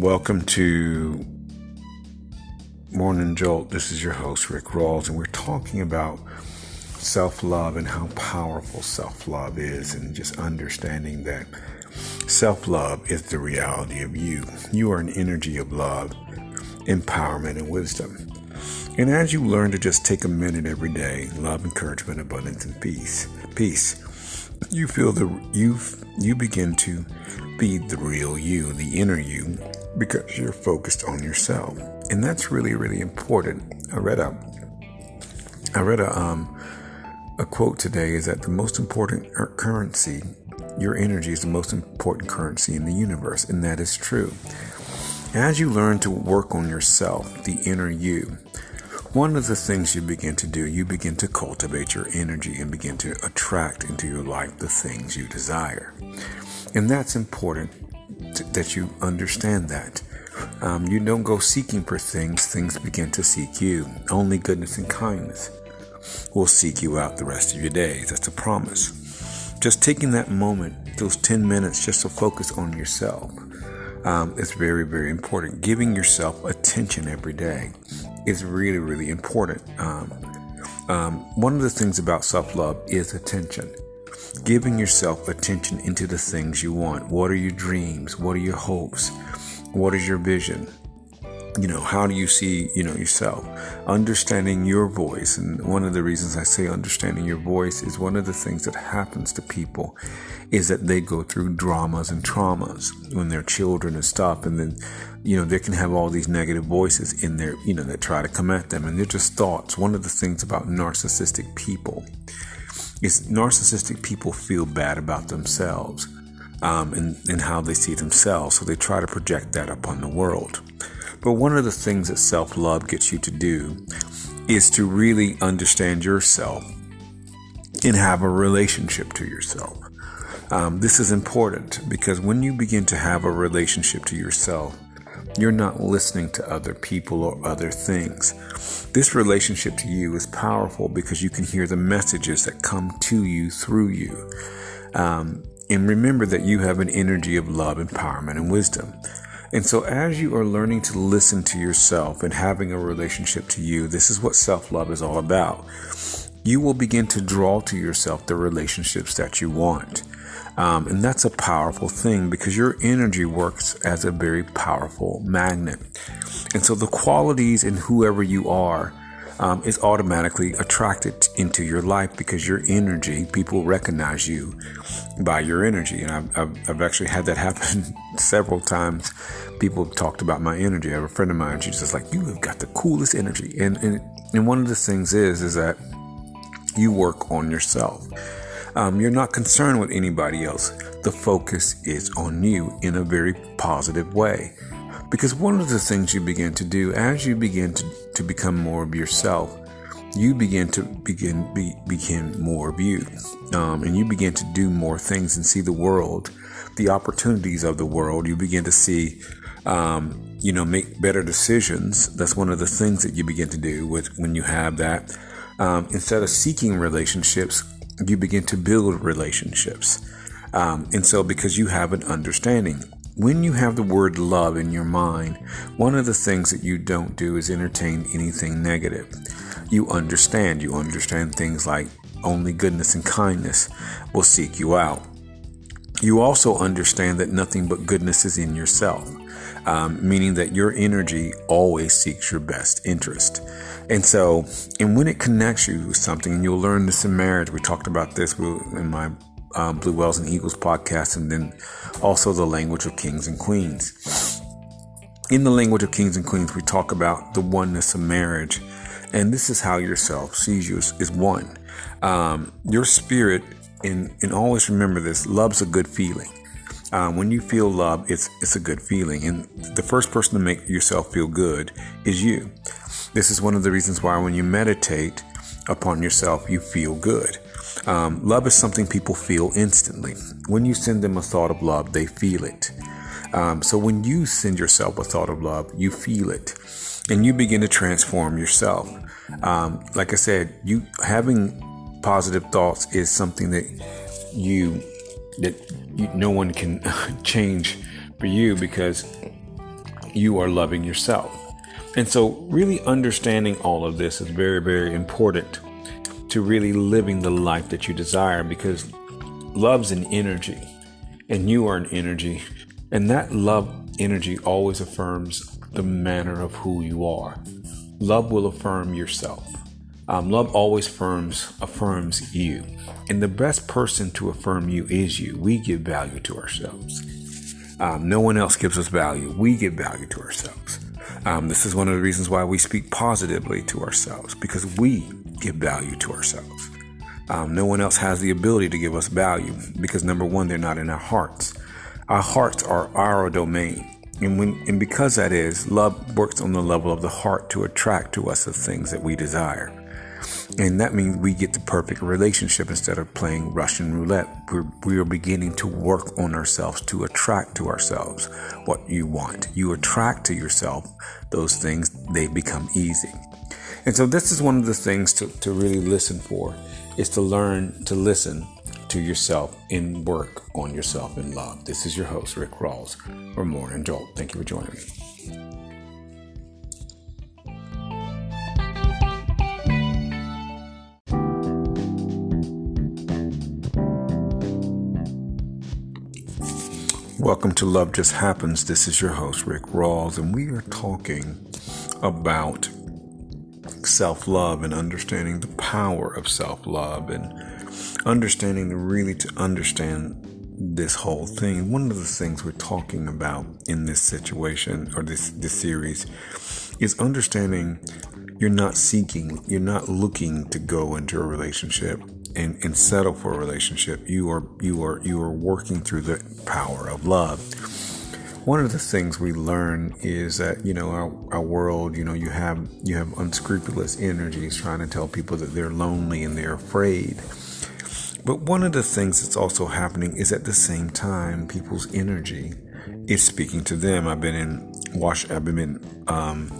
Welcome to Morning Jolt. This is your host, Rick Rawls, and we're talking about self love and how powerful self love is, and just understanding that self love is the reality of you. You are an energy of love, empowerment, and wisdom. And as you learn to just take a minute every day, love, encouragement, abundance, and peace, peace, you feel the you you begin to be the real you, the inner you, because you're focused on yourself. And that's really, really important. I read a I read a um a quote today is that the most important currency, your energy is the most important currency in the universe, and that is true. As you learn to work on yourself, the inner you, one of the things you begin to do, you begin to cultivate your energy and begin to attract into your life the things you desire. And that's important that you understand that. Um, you don't go seeking for things, things begin to seek you. Only goodness and kindness will seek you out the rest of your days. That's a promise. Just taking that moment, those 10 minutes, just to focus on yourself um, is very, very important. Giving yourself attention every day is really, really important. Um, um, one of the things about self love is attention giving yourself attention into the things you want. What are your dreams? What are your hopes? What is your vision? You know, how do you see, you know, yourself? Understanding your voice. And one of the reasons I say understanding your voice is one of the things that happens to people is that they go through dramas and traumas when they're children and stuff. And then, you know, they can have all these negative voices in there, you know, that try to come at them. And they're just thoughts. One of the things about narcissistic people is narcissistic people feel bad about themselves um, and, and how they see themselves, so they try to project that upon the world. But one of the things that self love gets you to do is to really understand yourself and have a relationship to yourself. Um, this is important because when you begin to have a relationship to yourself, you're not listening to other people or other things. This relationship to you is powerful because you can hear the messages that come to you through you. Um, and remember that you have an energy of love, empowerment, and wisdom. And so, as you are learning to listen to yourself and having a relationship to you, this is what self love is all about. You will begin to draw to yourself the relationships that you want. Um, and that's a powerful thing because your energy works as a very powerful magnet. And so the qualities in whoever you are um, is automatically attracted into your life because your energy, people recognize you by your energy. And I've, I've, I've actually had that happen several times. People have talked about my energy. I have a friend of mine, she's just like, You have got the coolest energy. And, and, and one of the things is, is that you work on yourself. Um, you're not concerned with anybody else. The focus is on you in a very positive way. Because one of the things you begin to do as you begin to, to become more of yourself, you begin to begin be, begin more of you, um, and you begin to do more things and see the world, the opportunities of the world. You begin to see, um, you know, make better decisions. That's one of the things that you begin to do with when you have that. Um, instead of seeking relationships, you begin to build relationships. Um, and so, because you have an understanding, when you have the word love in your mind, one of the things that you don't do is entertain anything negative. You understand. You understand things like only goodness and kindness will seek you out. You also understand that nothing but goodness is in yourself, um, meaning that your energy always seeks your best interest. And so, and when it connects you with something, and you'll learn this in marriage, we talked about this in my um, Blue Whales and Eagles podcast, and then also the language of kings and queens. In the language of kings and queens, we talk about the oneness of marriage, and this is how yourself sees you as one. Um, your spirit, and, and always remember this love's a good feeling. Um, when you feel love, it's it's a good feeling, and the first person to make yourself feel good is you. This is one of the reasons why when you meditate upon yourself, you feel good. Um, love is something people feel instantly. When you send them a thought of love, they feel it. Um, so when you send yourself a thought of love, you feel it, and you begin to transform yourself. Um, like I said, you having positive thoughts is something that you that no one can change for you because you are loving yourself. And so, really understanding all of this is very, very important to really living the life that you desire because love's an energy and you are an energy. And that love energy always affirms the manner of who you are. Love will affirm yourself. Um, love always affirms affirms you, and the best person to affirm you is you. We give value to ourselves. Um, no one else gives us value. We give value to ourselves. Um, this is one of the reasons why we speak positively to ourselves because we give value to ourselves. Um, no one else has the ability to give us value because number one, they're not in our hearts. Our hearts are our domain. And when and because that is, love works on the level of the heart to attract to us the things that we desire. And that means we get the perfect relationship instead of playing Russian roulette. We're, we are beginning to work on ourselves to attract to ourselves what you want. You attract to yourself those things, they become easy. And so this is one of the things to, to really listen for is to learn to listen to yourself and work on yourself in love. This is your host, Rick Rawls, for Morning Jolt. Thank you for joining me. Welcome to Love Just Happens. This is your host, Rick Rawls, and we are talking about self love and understanding the power of self love and understanding really to understand this whole thing. One of the things we're talking about in this situation or this, this series is understanding you're not seeking, you're not looking to go into a relationship and, and settle for a relationship. You are you are you are working through the power of love. One of the things we learn is that you know our, our world, you know, you have you have unscrupulous energies trying to tell people that they're lonely and they're afraid. But one of the things that's also happening is at the same time, people's energy is speaking to them. I've been in Wash. I've been in. Um,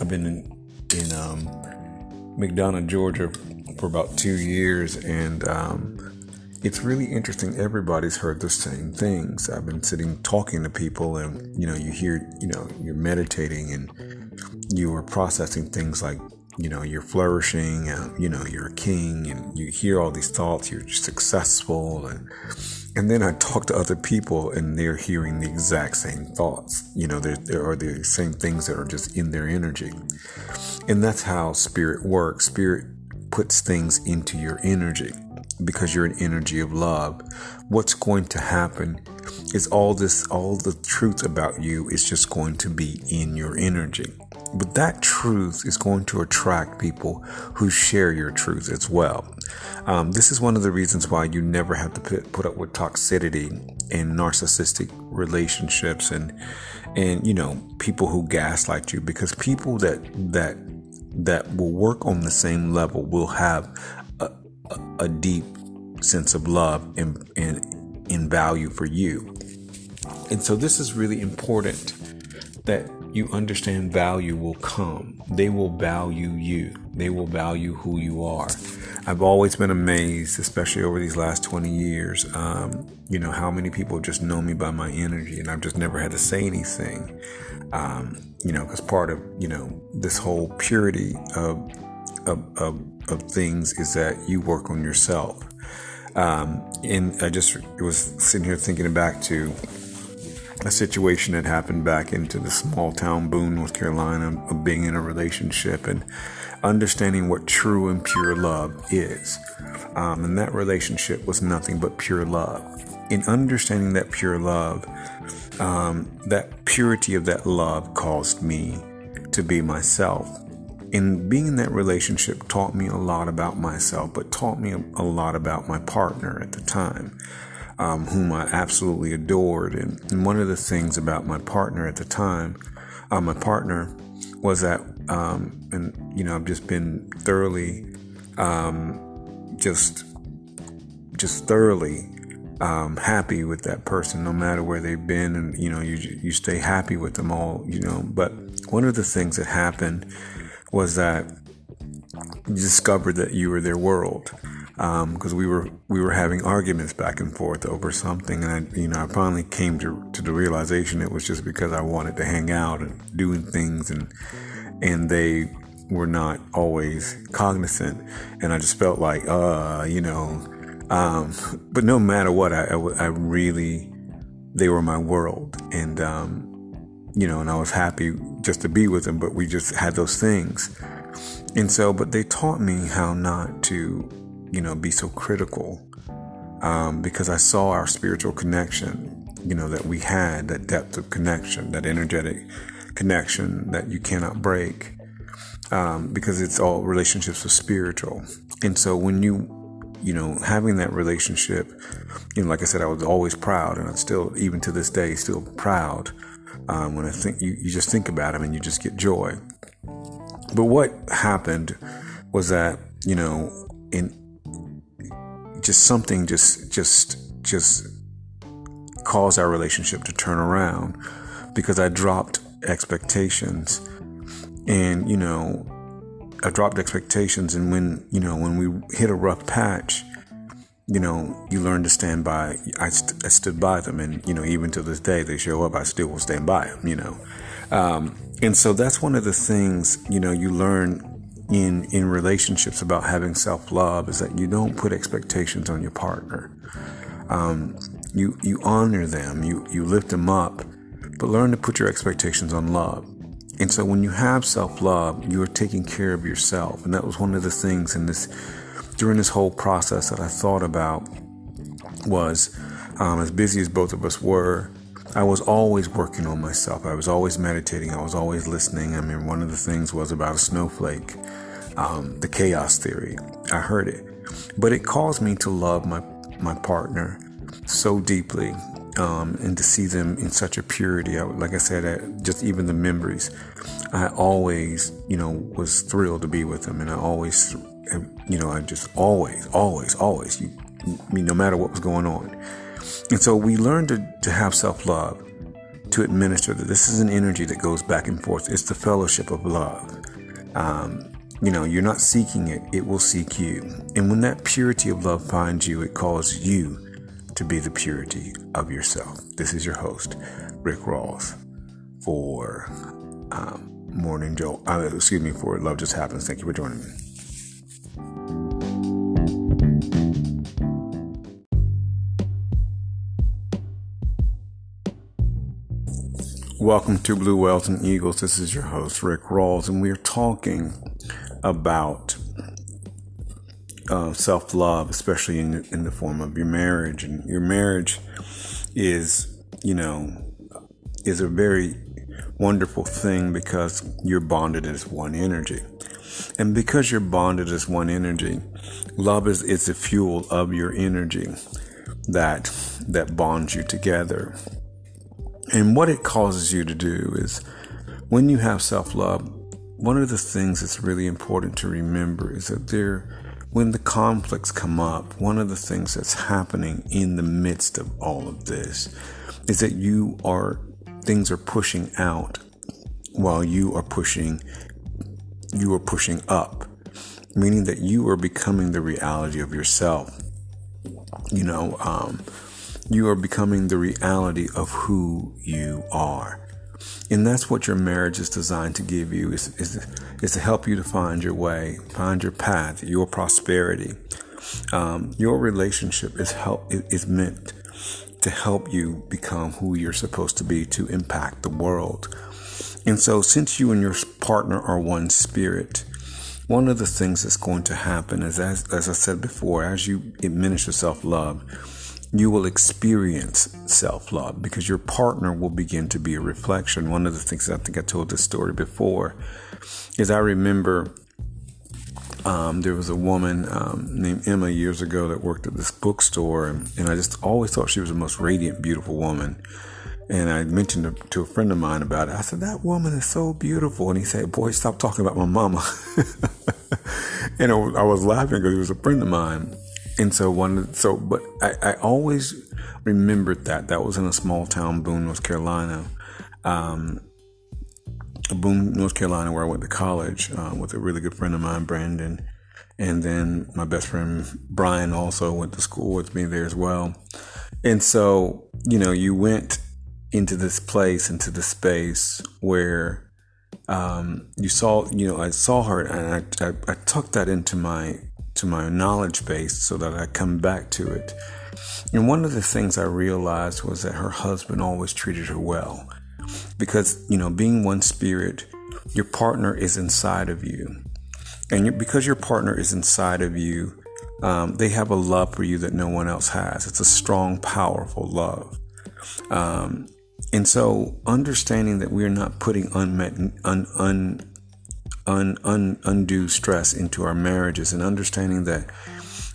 I've been in in um, McDonough, Georgia, for about two years, and um, it's really interesting. Everybody's heard the same things. I've been sitting talking to people, and you know, you hear, you know, you're meditating and you are processing things like you know you're flourishing and you know you're a king and you hear all these thoughts you're successful and and then i talk to other people and they're hearing the exact same thoughts you know there, there are the same things that are just in their energy and that's how spirit works spirit puts things into your energy because you're an energy of love what's going to happen is all this all the truth about you is just going to be in your energy but that truth is going to attract people who share your truth as well. Um, this is one of the reasons why you never have to put, put up with toxicity and narcissistic relationships and and you know people who gaslight you because people that that that will work on the same level will have a, a, a deep sense of love and, and in value for you. And so this is really important that you understand value will come. They will value you. They will value who you are. I've always been amazed, especially over these last 20 years, um, you know, how many people just know me by my energy and I've just never had to say anything. Um, you know, because part of, you know, this whole purity of, of, of, of things is that you work on yourself. Um, and I just was sitting here thinking back to a situation that happened back into the small town Boone, North Carolina, of being in a relationship and understanding what true and pure love is. Um, and that relationship was nothing but pure love. In understanding that pure love, um, that purity of that love caused me to be myself. And being in that relationship taught me a lot about myself, but taught me a lot about my partner at the time um, whom I absolutely adored. And, and, one of the things about my partner at the time, uh, my partner, was that, um, and you know, I've just been thoroughly, um, just, just thoroughly um, happy with that person, no matter where they've been, and you know, you you stay happy with them all, you know. But one of the things that happened was that you discovered that you were their world because um, we were we were having arguments back and forth over something, and I, you know, I finally came to to the realization it was just because I wanted to hang out and doing things, and and they were not always cognizant, and I just felt like, uh, you know, um, but no matter what, I, I, I, really they were my world, and um, you know, and I was happy just to be with them, but we just had those things, and so, but they taught me how not to you know, be so critical um, because I saw our spiritual connection, you know, that we had, that depth of connection, that energetic connection that you cannot break um, because it's all relationships are spiritual. And so when you, you know, having that relationship, you know, like I said, I was always proud and I'm still, even to this day, still proud. Um, when I think you, you just think about him and you just get joy. But what happened was that, you know, in just something just just just caused our relationship to turn around because I dropped expectations and you know I dropped expectations and when you know when we hit a rough patch you know you learn to stand by I, st- I stood by them and you know even to this day they show up I still will stand by them you know um, and so that's one of the things you know you learn in in relationships about having self love is that you don't put expectations on your partner. Um, you you honor them, you you lift them up, but learn to put your expectations on love. And so when you have self love, you are taking care of yourself, and that was one of the things in this during this whole process that I thought about was um, as busy as both of us were. I was always working on myself. I was always meditating. I was always listening. I mean, one of the things was about a snowflake um, the chaos theory. I heard it, but it caused me to love my my partner so deeply, um, and to see them in such a purity. I, like I said, I, just even the memories, I always, you know, was thrilled to be with them, and I always, you know, I just always, always, always, you, mean, no matter what was going on. And so we learned to, to have self love, to administer that this is an energy that goes back and forth. It's the fellowship of love. Um, you know, you're not seeking it, it will seek you. And when that purity of love finds you, it calls you to be the purity of yourself. This is your host, Rick Rawls, for um, Morning Joe. Uh, excuse me, for Love Just Happens. Thank you for joining me. Welcome to Blue Whales and Eagles. This is your host, Rick Rawls, and we are talking about uh, self love, especially in, in the form of your marriage. And your marriage is, you know, is a very wonderful thing because you're bonded as one energy. And because you're bonded as one energy, love is, is the fuel of your energy that that bonds you together. And what it causes you to do is when you have self love, one of the things that's really important to remember is that there, when the conflicts come up, one of the things that's happening in the midst of all of this is that you are, things are pushing out while you are pushing, you are pushing up, meaning that you are becoming the reality of yourself. You know, um, you are becoming the reality of who you are. And that's what your marriage is designed to give you is, is, is to help you to find your way, find your path, your prosperity. Um, your relationship is help is meant to help you become who you're supposed to be to impact the world. And so since you and your partner are one spirit, one of the things that's going to happen is as, as I said before, as you administer self love, you will experience self love because your partner will begin to be a reflection. One of the things I think I told this story before is I remember um, there was a woman um, named Emma years ago that worked at this bookstore, and, and, I just always thought she was the most radiant, beautiful woman. And I mentioned to, a friend of mine about it. I said, That woman is so beautiful. And he said, Boy, stop talking about my mama. and I was laughing because he was a friend of mine. And so one, so but I, I always remembered that that was in a small town, Boone, North Carolina, um, Boone, North Carolina, where I went to college uh, with a really good friend of mine, Brandon. And then my best friend Brian also went to school with me there as well. And so, you know, you went into this place, into the space where um, you saw, you know, I saw her and I, I, I took that into my to my knowledge base so that I come back to it. And one of the things I realized was that her husband always treated her well. Because, you know, being one spirit, your partner is inside of you. And because your partner is inside of you, um, they have a love for you that no one else has. It's a strong, powerful love. Um, and so, understanding that we are not putting unmet, un, un, un, un, undue stress into our marriages, and understanding that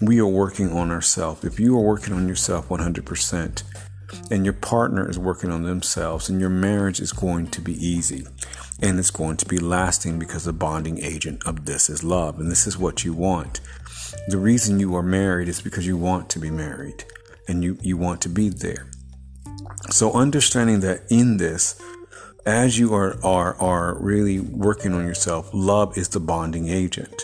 we are working on ourselves. If you are working on yourself 100%, and your partner is working on themselves, and your marriage is going to be easy and it's going to be lasting because the bonding agent of this is love, and this is what you want. The reason you are married is because you want to be married and you, you want to be there. So understanding that in this, as you are, are, are really working on yourself, love is the bonding agent.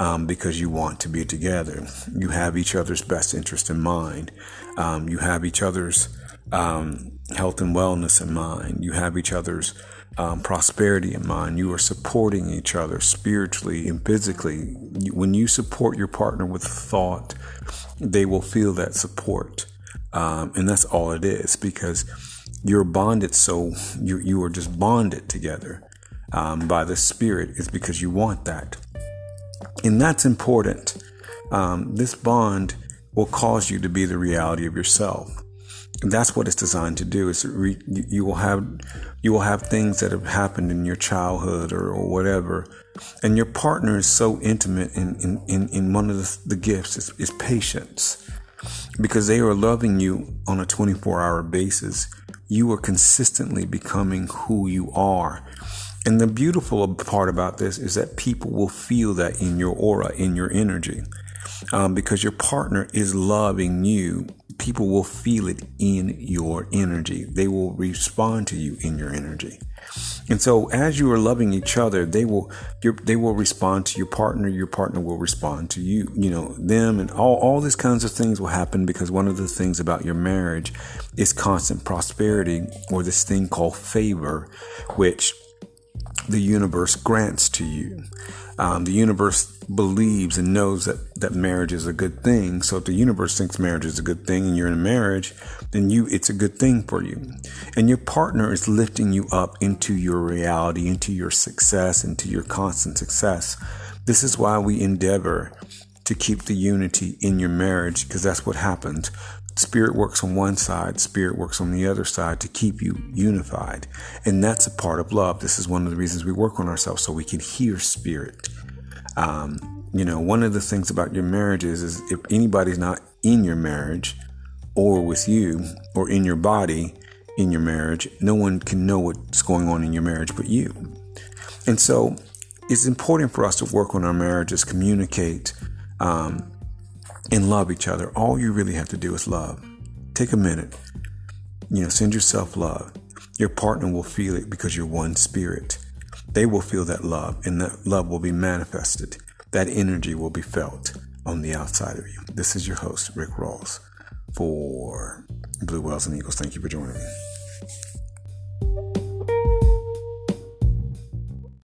Um, because you want to be together. You have each other's best interest in mind. Um, you have each other's um, health and wellness in mind. You have each other's um, prosperity in mind. You are supporting each other spiritually and physically. When you support your partner with thought, they will feel that support. Um, and that's all it is because you're bonded so you, you are just bonded together um, by the spirit is because you want that. And that's important. Um, this bond will cause you to be the reality of yourself. And that's what it's designed to do is re- you will have you will have things that have happened in your childhood or, or whatever. And your partner is so intimate in, in, in, in one of the, the gifts is, is patience. Because they are loving you on a 24 hour basis. You are consistently becoming who you are. And the beautiful part about this is that people will feel that in your aura, in your energy. Um, because your partner is loving you, people will feel it in your energy. They will respond to you in your energy. And so as you are loving each other, they will they will respond to your partner, your partner will respond to you, you know, them and all, all these kinds of things will happen because one of the things about your marriage is constant prosperity or this thing called favor, which the universe grants to you. Um, the universe believes and knows that, that marriage is a good thing. So if the universe thinks marriage is a good thing and you're in a marriage, then you it's a good thing for you. And your partner is lifting you up into your reality, into your success, into your constant success. This is why we endeavor to keep the unity in your marriage because that's what happens. Spirit works on one side, spirit works on the other side to keep you unified. And that's a part of love. This is one of the reasons we work on ourselves so we can hear spirit. Um, you know, one of the things about your marriage is, is if anybody's not in your marriage or with you or in your body in your marriage, no one can know what's going on in your marriage but you. And so it's important for us to work on our marriages, communicate, um, and love each other. All you really have to do is love. Take a minute. You know, send yourself love. Your partner will feel it because you're one spirit. They will feel that love, and that love will be manifested. That energy will be felt on the outside of you. This is your host, Rick Rawls, for Blue Whales and Eagles. Thank you for joining me.